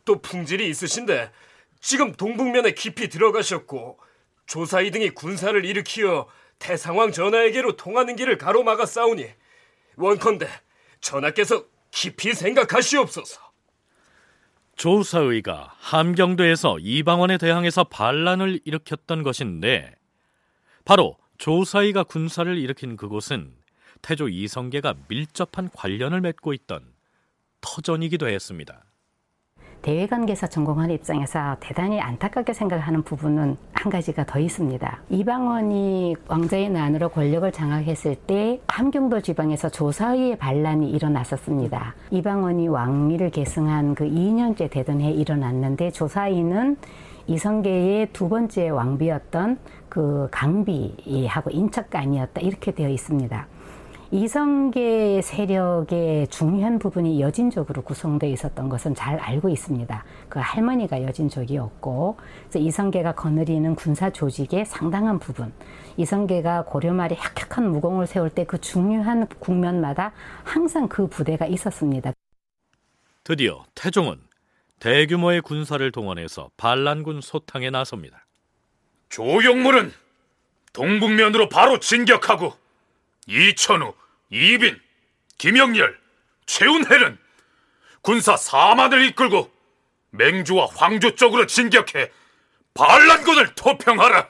또 풍질이 있으신데 지금 동북면에 깊이 들어가셨고 조사이 등이 군사를 일으키어 태상왕 전하에게로 통하는 길을 가로막아 싸우니 원컨대 전하께서 깊이 생각하시옵소서. 조사의가 함경도에서 이방원에 대항해서 반란을 일으켰던 것인데 바로 조사의가 군사를 일으킨 그곳은 태조 이성계가 밀접한 관련을 맺고 있던 터전이기도 했습니다. 대외관계사 전공하는 입장에서 대단히 안타깝게 생각하는 부분은 한 가지가 더 있습니다. 이방원이 왕자의 난으로 권력을 장악했을 때 함경도 지방에서 조사의의 반란이 일어났었습니다. 이방원이 왕위를 계승한 그 2년째 되던 해에 일어났는데 조사의는 이성계의 두 번째 왕비였던 그 강비하고 인척간이었다 이렇게 되어 있습니다. 이성계 세력의 중요한 부분이 여진족으로 구성되어 있었던 것은 잘 알고 있습니다. 그 할머니가 여진족이었고, 이성계가 거느리는 군사 조직의 상당한 부분, 이성계가 고려 말에 혁혁한 무공을 세울 때 그 중요한 국면마다 항상 그 부대가 있었습니다. 드디어 태종은 대규모의 군사를 동원해서 반란군 소탕에 나섭니다. 조용물은 동북면으로 바로 진격하고 이천우, 이빈, 김영렬, 최운혜는 군사 4만을 이끌고 맹주와 황주 쪽으로 진격해 반란군을 토평하라.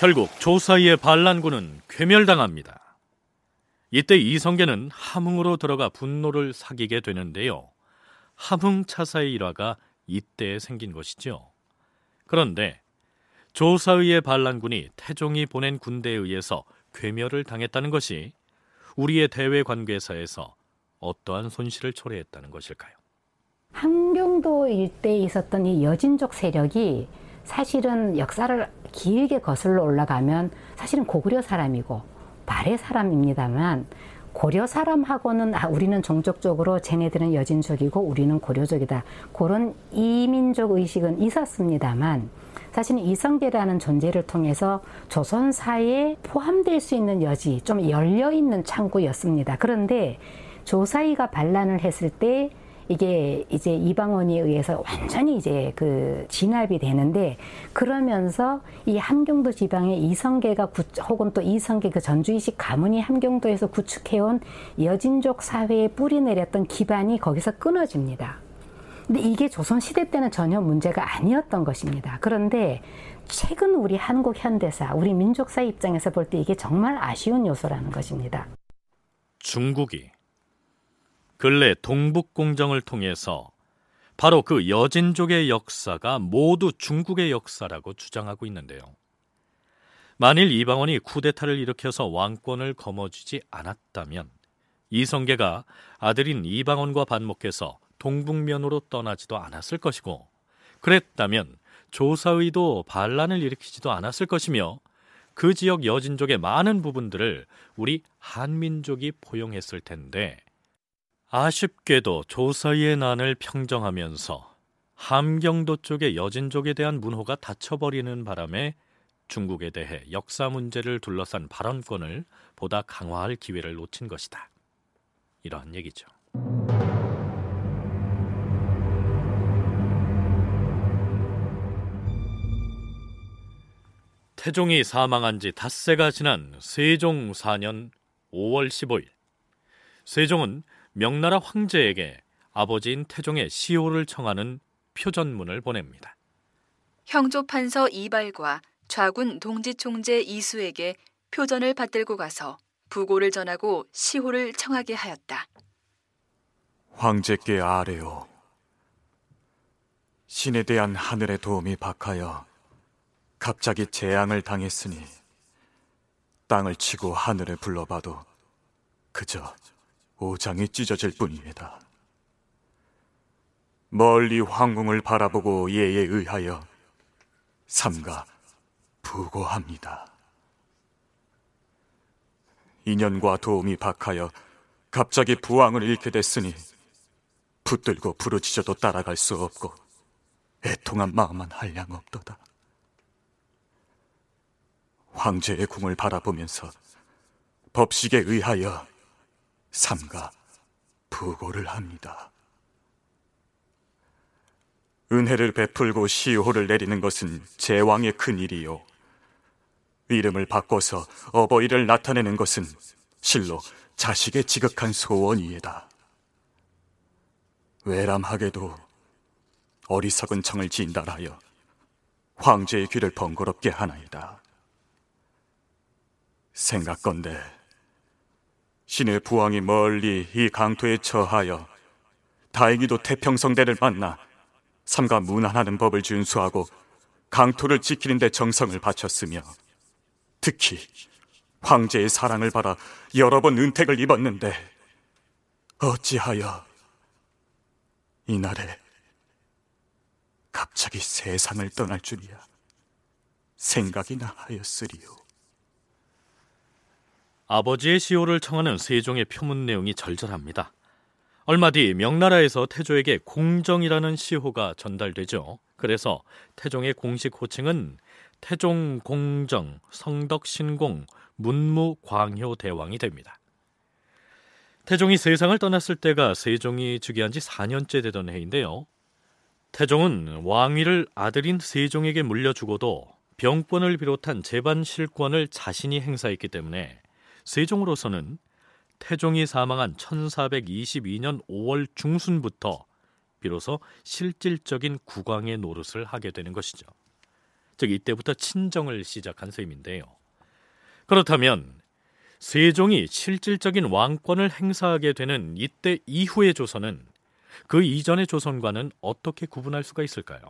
결국 조사이의 반란군은 괴멸당합니다. 이때 이성계는 함흥으로 들어가 분노를 사기게 되는데요. 함흥 차사의 일화가 이때 생긴 것이죠. 그런데 조사의의 반란군이 태종이 보낸 군대에 의해서 괴멸을 당했다는 것이 우리의 대외 관계사에서 어떠한 손실을 초래했다는 것일까요? 함경도 일대에 있었던 이 여진족 세력이 사실은 역사를 길게 거슬러 올라가면 사실은 고구려 사람이고 발해 사람입니다만 고려 사람하고는 아, 우리는 종족적으로 쟤네들은 여진족이고 우리는 고려족이다. 그런 이민족 의식은 있었습니다만 사실은 이성계라는 존재를 통해서 조선사에 포함될 수 있는 여지, 좀 열려 있는 창구였습니다. 그런데 조사이가 반란을 했을 때 이게 이제 이방원에 의해서 완전히 이제 그 진압이 되는데 그러면서 이 함경도 지방의 이성계가 구, 혹은 또 이성계 그 전주이식 가문이 함경도에서 구축해온 여진족 사회에 뿌리 내렸던 기반이 거기서 끊어집니다. 근데 이게 조선 시대 때는 전혀 문제가 아니었던 것입니다. 그런데 최근 우리 한국 현대사, 우리 민족사 입장에서 볼 때 이게 정말 아쉬운 요소라는 것입니다. 중국이 근래 동북 공정을 통해서 바로 그 여진족의 역사가 모두 중국의 역사라고 주장하고 있는데요. 만일 이방원이 쿠데타를 일으켜서 왕권을 거머쥐지 않았다면 이성계가 아들인 이방원과 반목해서 동북면으로 떠나지도 않았을 것이고 그랬다면 조사의도 반란을 일으키지도 않았을 것이며 그 지역 여진족의 많은 부분들을 우리 한민족이 포용했을 텐데 아쉽게도 조사의 난을 평정하면서 함경도 쪽의 여진족에 대한 문호가 닫혀버리는 바람에 중국에 대해 역사 문제를 둘러싼 발언권을 보다 강화할 기회를 놓친 것이다. 이러한 얘기죠. 태종이 사망한 지 닷새가 지난 세종 4년 5월 15일 세종은 명나라 황제에게 아버지인 태종의 시호를 청하는 표전문을 보냅니다. 형조 판서 이발과 좌군 동지총재 이수에게 표전을 받들고 가서 부고를 전하고 시호를 청하게 하였다. 황제께 아뢰오. 신에 대한 하늘의 도움이 박하여 갑자기 재앙을 당했으니 땅을 치고 하늘을 불러봐도 그저 오장이 찢어질 뿐입니다. 멀리 황궁을 바라보고 예에 의하여 삼가 부고합니다. 인연과 도움이 박하여 갑자기 부왕을 잃게 됐으니 붙들고 부르짖어도 따라갈 수 없고 애통한 마음만 한량 없도다. 황제의 궁을 바라보면서 법식에 의하여 삼가 부고를 합니다. 은혜를 베풀고 시호를 내리는 것은 제왕의 큰 일이요. 이름을 바꿔서 어버이를 나타내는 것은 실로 자식의 지극한 소원이에다. 외람하게도 어리석은 청을 지인다 하여 황제의 귀를 번거롭게 하나이다. 생각건대 신의 부왕이 멀리 이 강토에 처하여 다행히도 태평성대를 만나 삼가 문안하는 법을 준수하고 강토를 지키는 데 정성을 바쳤으며 특히 황제의 사랑을 받아 여러 번 은택을 입었는데 어찌하여 이날에 갑자기 세상을 떠날 줄이야 생각이나 하였으리요. 아버지의 시호를 청하는 세종의 표문 내용이 절절합니다. 얼마 뒤 명나라에서 태조에게 공정이라는 시호가 전달되죠. 그래서 태종의 공식 호칭은 태종 공정, 성덕 신공, 문무 광효 대왕이 됩니다. 태종이 세상을 떠났을 때가 세종이 즉위한 지 4년째 되던 해인데요. 태종은 왕위를 아들인 세종에게 물려주고도 병권을 비롯한 재반 실권을 자신이 행사했기 때문에 세종으로서는 태종이 사망한 1422년 5월 중순부터 비로소 실질적인 국왕의 노릇을 하게 되는 것이죠. 즉 이때부터 친정을 시작한 셈인데요. 그렇다면 세종이 실질적인 왕권을 행사하게 되는 이때 이후의 조선은 그 이전의 조선과는 어떻게 구분할 수가 있을까요?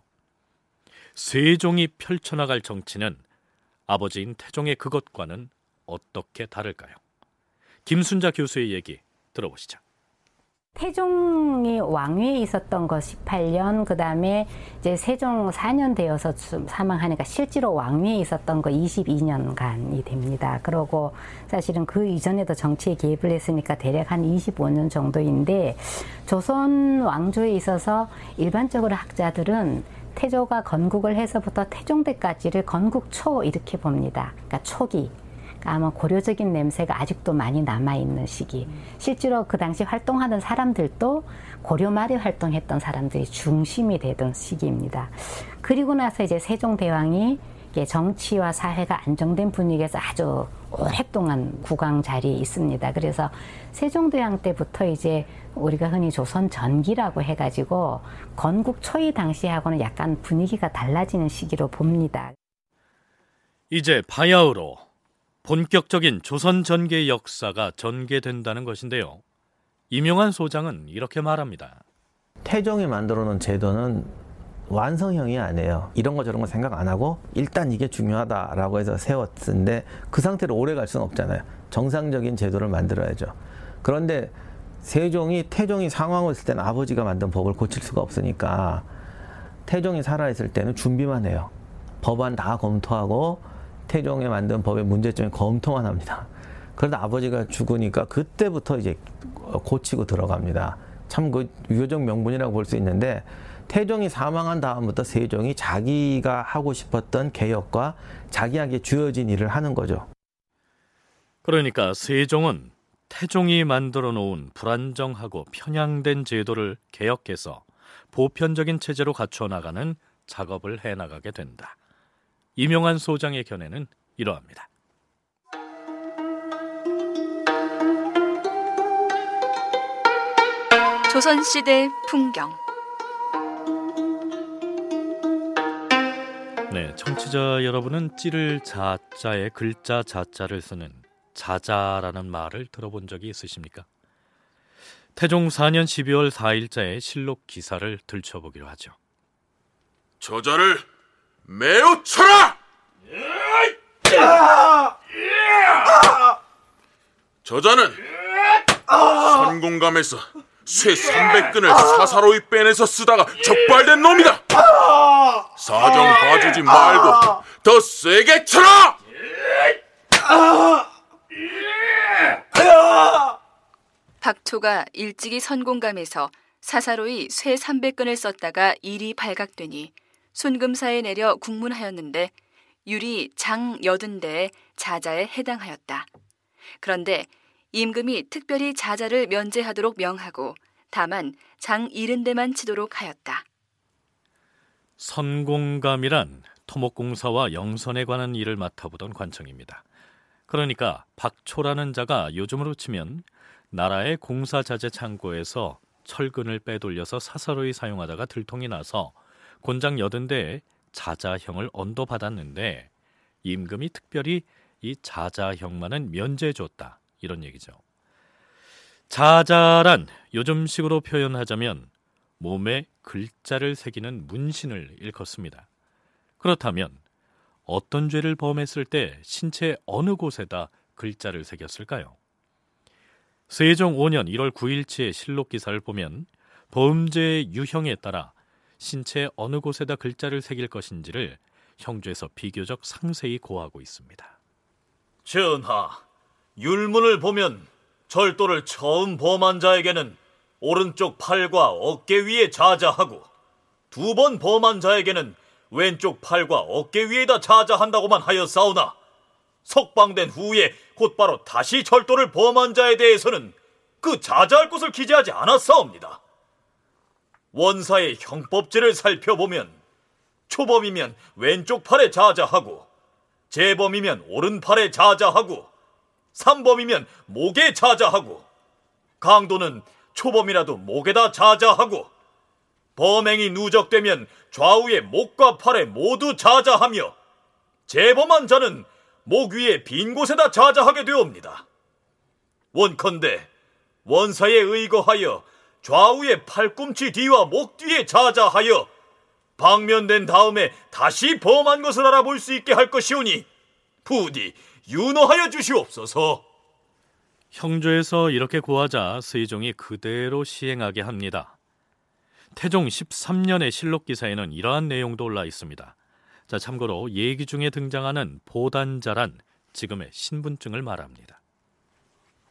세종이 펼쳐나갈 정치는 아버지인 태종의 그것과는 어떻게 다를까요? 김순자 교수의 얘기 들어보시죠. 태종이 왕위에 있었던 거 18년, 그 다음에 이제 세종 4년 되어서 사망하니까 실제로 왕위에 있었던 거 22년간이 됩니다. 그러고 사실은 그 이전에도 정치에 개입을 했으니까 대략 한 25년 정도인데 조선 왕조에 있어서 일반적으로 학자들은 태조가 건국을 해서부터 태종대까지를 건국 초 이렇게 봅니다. 그러니까 초기. 아마 고려적인 냄새가 아직도 많이 남아 있는 시기. 실제로 그 당시 활동하는 사람들도 고려 말에 활동했던 사람들이 중심이 되던 시기입니다. 그리고 나서 이제 세종대왕이 정치와 사회가 안정된 분위기에서 아주 오랫동안 국왕 자리에 있습니다. 그래서 세종대왕 때부터 이제 우리가 흔히 조선 전기라고 해가지고 건국 초기 당시하고는 약간 분위기가 달라지는 시기로 봅니다. 이제 바야흐로 본격적인 조선 전개 역사가 전개된다는 것인데요. 임용환 소장은 이렇게 말합니다. 태종이 만들어 놓은 제도는 완성형이 아니에요. 이런 거 저런 거 생각 안 하고 일단 이게 중요하다라고 해서 세웠는데 그 상태로 오래 갈 수는 없잖아요. 정상적인 제도를 만들어야죠. 그런데 세종이 태종이 상황을 있을 때는 아버지가 만든 법을 고칠 수가 없으니까 태종이 살아 있을 때는 준비만 해요. 법안 다 검토하고 태종에 만든 법의 문제점이 검토만 합니다. 그러다 아버지가 죽으니까 그때부터 이제 고치고 들어갑니다. 참 그 유효적 명분이라고 볼 수 있는데 태종이 사망한 다음부터 세종이 자기가 하고 싶었던 개혁과 자기에게 주어진 일을 하는 거죠. 그러니까 세종은 태종이 만들어 놓은 불안정하고 편향된 제도를 개혁해서 보편적인 체제로 갖춰 나가는 작업을 해 나가게 된다. 이명한 소장의 견해는 이러합니다. 조선시대 풍경 네, 청취자 여러분은 찌를 자자에 글자 자자를 쓰는 자자라는 말을 들어본 적이 있으십니까? 태종 4년 12월 4일자의 실록 기사를 들춰보기로 하죠. 저자를 매우 쳐라! 저자는 선공감에서 쇠 300근을 사사로이 빼내서 쓰다가 적발된 놈이다. 사정 봐주지 말고 더 세게 쳐라! 박초가 일찍이 선공감에서 사사로이 쇠 300근을 썼다가 일이 발각되니 순금사에 내려 국문하였는데 율이 장 여든 대의 자자에 해당하였다. 그런데 임금이 특별히 자자를 면제하도록 명하고 다만 장 이른 데만 치도록 하였다. 선공감이란 토목공사와 영선에 관한 일을 맡아보던 관청입니다. 그러니까 박초라는 자가 요즘으로 치면 나라의 공사자재 창고에서 철근을 빼돌려서 사사로이 사용하다가 들통이 나서 곤장 여든 대에 자자형을 언도받았는데 임금이 특별히 이 자자형만은 면제해줬다 이런 얘기죠. 자자란 요즘식으로 표현하자면 몸에 글자를 새기는 문신을 일컫습니다. 그렇다면 어떤 죄를 범했을 때 신체 어느 곳에다 글자를 새겼을까요? 세종 5년 1월 9일치의 실록 기사를 보면 범죄의 유형에 따라 신체 어느 곳에다 글자를 새길 것인지를 형주에서 비교적 상세히 고하고 있습니다. 전하, 율문을 보면 절도를 처음 범한 자에게는 오른쪽 팔과 어깨 위에 자자하고 두 번 범한 자에게는 왼쪽 팔과 어깨 위에다 자자한다고만 하였사오나 석방된 후에 곧바로 다시 절도를 범한 자에 대해서는 그 자자할 곳을 기재하지 않았사옵니다. 원사의 형법지를 살펴보면 초범이면 왼쪽 팔에 자자하고 재범이면 오른팔에 자자하고 삼범이면 목에 자자하고 강도는 초범이라도 목에다 자자하고 범행이 누적되면 좌우의 목과 팔에 모두 자자하며 재범한 자는 목 위에 빈 곳에다 자자하게 되옵니다. 원컨대 원사에 의거하여 좌우의 팔꿈치 뒤와 목 뒤에 자자하여 방면된 다음에 다시 범한 것을 알아볼 수 있게 할 것이오니 부디 윤호하여 주시옵소서. 형조에서 이렇게 고하자 세종이 그대로 시행하게 합니다. 태종 13년의 실록 기사에는 이러한 내용도 올라 있습니다. 자, 참고로 얘기 중에 등장하는 보단자란 지금의 신분증을 말합니다.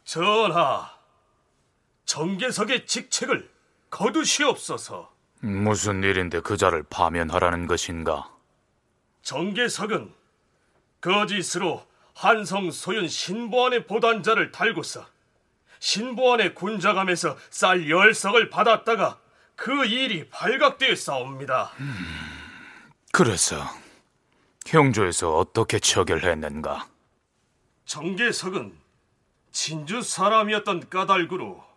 전하, 정계석의 직책을 거두시옵소서. 무슨 일인데 그자를 파면하라는 것인가? 정계석은 거짓으로 한성 소윤 신보안의 보단자를 달고서 신보안의 군자감에서 쌀 열석을 받았다가 그 일이 발각되어 싸웁니다. 음, 그래서 형조에서 어떻게 처결했는가? 정계석은 진주 사람이었던 까닭으로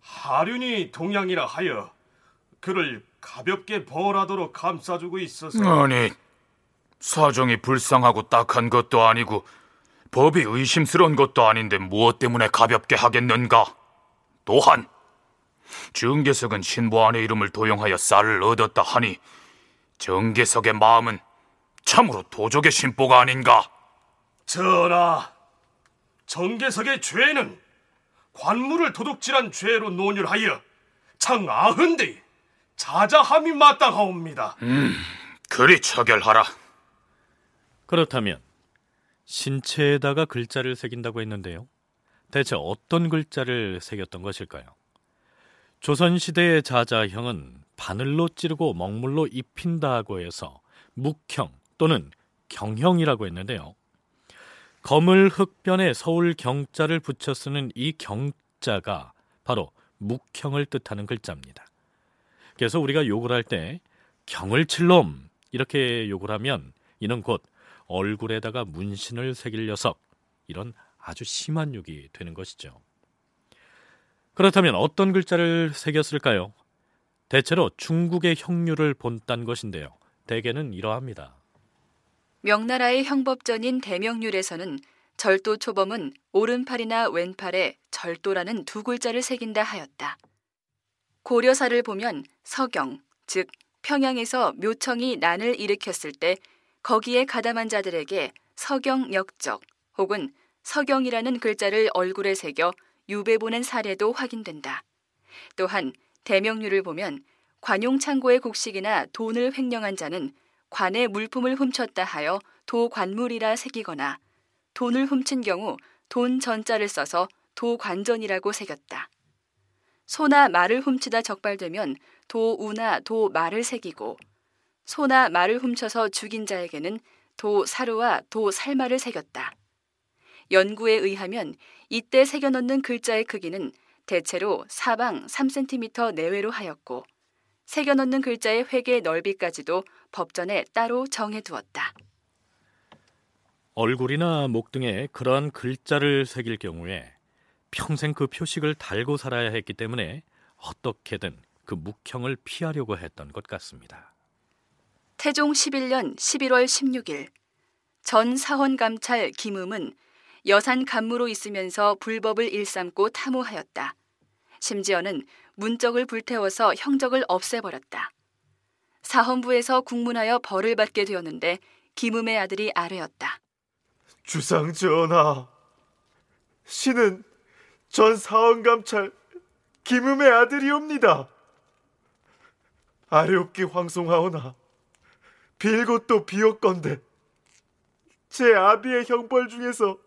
하륜이 동양이라 하여 그를 가볍게 벌하도록 감싸주고 있어서 아니 사정이 불쌍하고 딱한 것도 아니고 법이 의심스러운 것도 아닌데 무엇 때문에 가볍게 하겠는가? 또한 정계석은 신보안의 이름을 도용하여 쌀을 얻었다 하니 정계석의 마음은 참으로 도적의 신보가 아닌가? 전하, 정계석의 죄는 관물을 도둑질한 죄로 논율하여 장 아흔대 자자함이 마땅하옵니다. 음, 그리 처결하라. 그렇다면 신체에다가 글자를 새긴다고 했는데요. 대체 어떤 글자를 새겼던 것일까요? 조선시대의 자자형은 바늘로 찌르고 먹물로 입힌다고 해서 묵형 또는 경형이라고 했는데요. 검을 흑변에 서울 경자를 붙여 쓰는 이 경자가 바로 묵형을 뜻하는 글자입니다. 그래서 우리가 욕을 할 때 경을 칠놈 이렇게 욕을 하면 이는 곧 얼굴에다가 문신을 새길 녀석 이런 아주 심한 욕이 되는 것이죠. 그렇다면 어떤 글자를 새겼을까요? 대체로 중국의 형류를 본딴 것인데요. 대개는 이러합니다. 명나라의 형법전인 대명률에서는 절도 초범은 오른팔이나 왼팔에 절도라는 두 글자를 새긴다 하였다. 고려사를 보면 서경, 즉 평양에서 묘청이 난을 일으켰을 때 거기에 가담한 자들에게 서경 역적 혹은 서경이라는 글자를 얼굴에 새겨 유배 보낸 사례도 확인된다. 또한 대명률을 보면 관용창고의 곡식이나 돈을 횡령한 자는 관의 물품을 훔쳤다 하여 도관물이라 새기거나 돈을 훔친 경우 돈 전자를 써서 도관전이라고 새겼다. 소나 말을 훔치다 적발되면 도우나 도말을 새기고 소나 말을 훔쳐서 죽인 자에게는 도사루와 도살마를 새겼다. 연구에 의하면 이때 새겨넣는 글자의 크기는 대체로 사방 3cm 내외로 하였고 새겨넣는 글자의 획의 넓이까지도 법전에 따로 정해두었다. 얼굴이나 목 등에 그러한 글자를 새길 경우에 평생 그 표식을 달고 살아야 했기 때문에 어떻게든 그 묵형을 피하려고 했던 것 같습니다. 태종 11년 11월 16일 전 사헌감찰 김음은 여산 간무로 있으면서 불법을 일삼고 탐호하였다. 심지어는 문적을 불태워서 형적을 없애버렸다. 사헌부에서 국문하여 벌을 받게 되었는데 김음의 아들이 아뢰었다. 주상 전하, 신은 전 사헌감찰 김음의 아들이옵니다. 아뢰옵기 황송하오나 빌고 또 비옵건대 제 아비의 형벌 중에서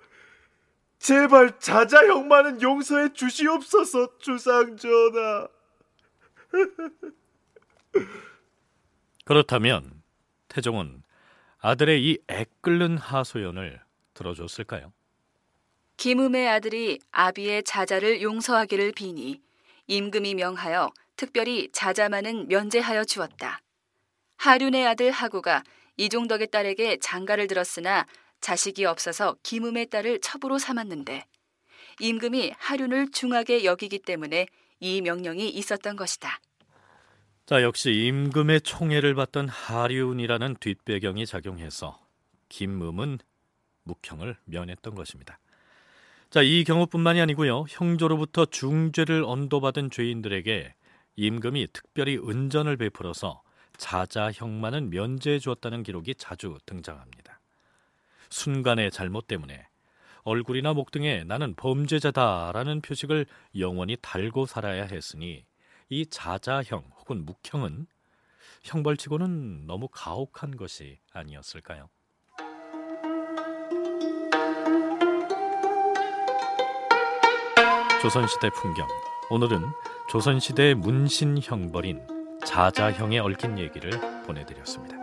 제발 자자 형만은 용서해 주시옵소서 주상 전하. 그렇다면 태종은 아들의 이 애끓는 하소연을 들어줬을까요? 김음의 아들이 아비의 자자를 용서하기를 비니 임금이 명하여 특별히 자자만은 면제하여 주었다. 하륜의 아들 하구가 이종덕의 딸에게 장가를 들었으나 자식이 없어서 김음의 딸을 첩으로 삼았는데 임금이 하륜을 중하게 여기기 때문에 이 명령이 있었던 것이다. 자, 역시 임금의 총애를 받던 하륜이라는 뒷배경이 작용해서 김음은 묵형을 면했던 것입니다. 자, 이 경우뿐만이 아니고요. 형조로부터 중죄를 언도받은 죄인들에게 임금이 특별히 은전을 베풀어서 자자형만은 면제해 주었다는 기록이 자주 등장합니다. 순간의 잘못 때문에 얼굴이나 목 등에 나는 범죄자다라는 표식을 영원히 달고 살아야 했으니 이 자자형 혹은 묵형은 형벌치고는 너무 가혹한 것이 아니었을까요? 조선시대 풍경 오늘은 조선시대 문신 형벌인 자자형에 얽힌 얘기를 보내드렸습니다.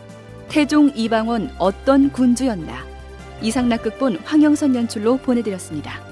태종 이방원 어떤 군주였나 이상락 극본 황영선 연출로 보내드렸습니다.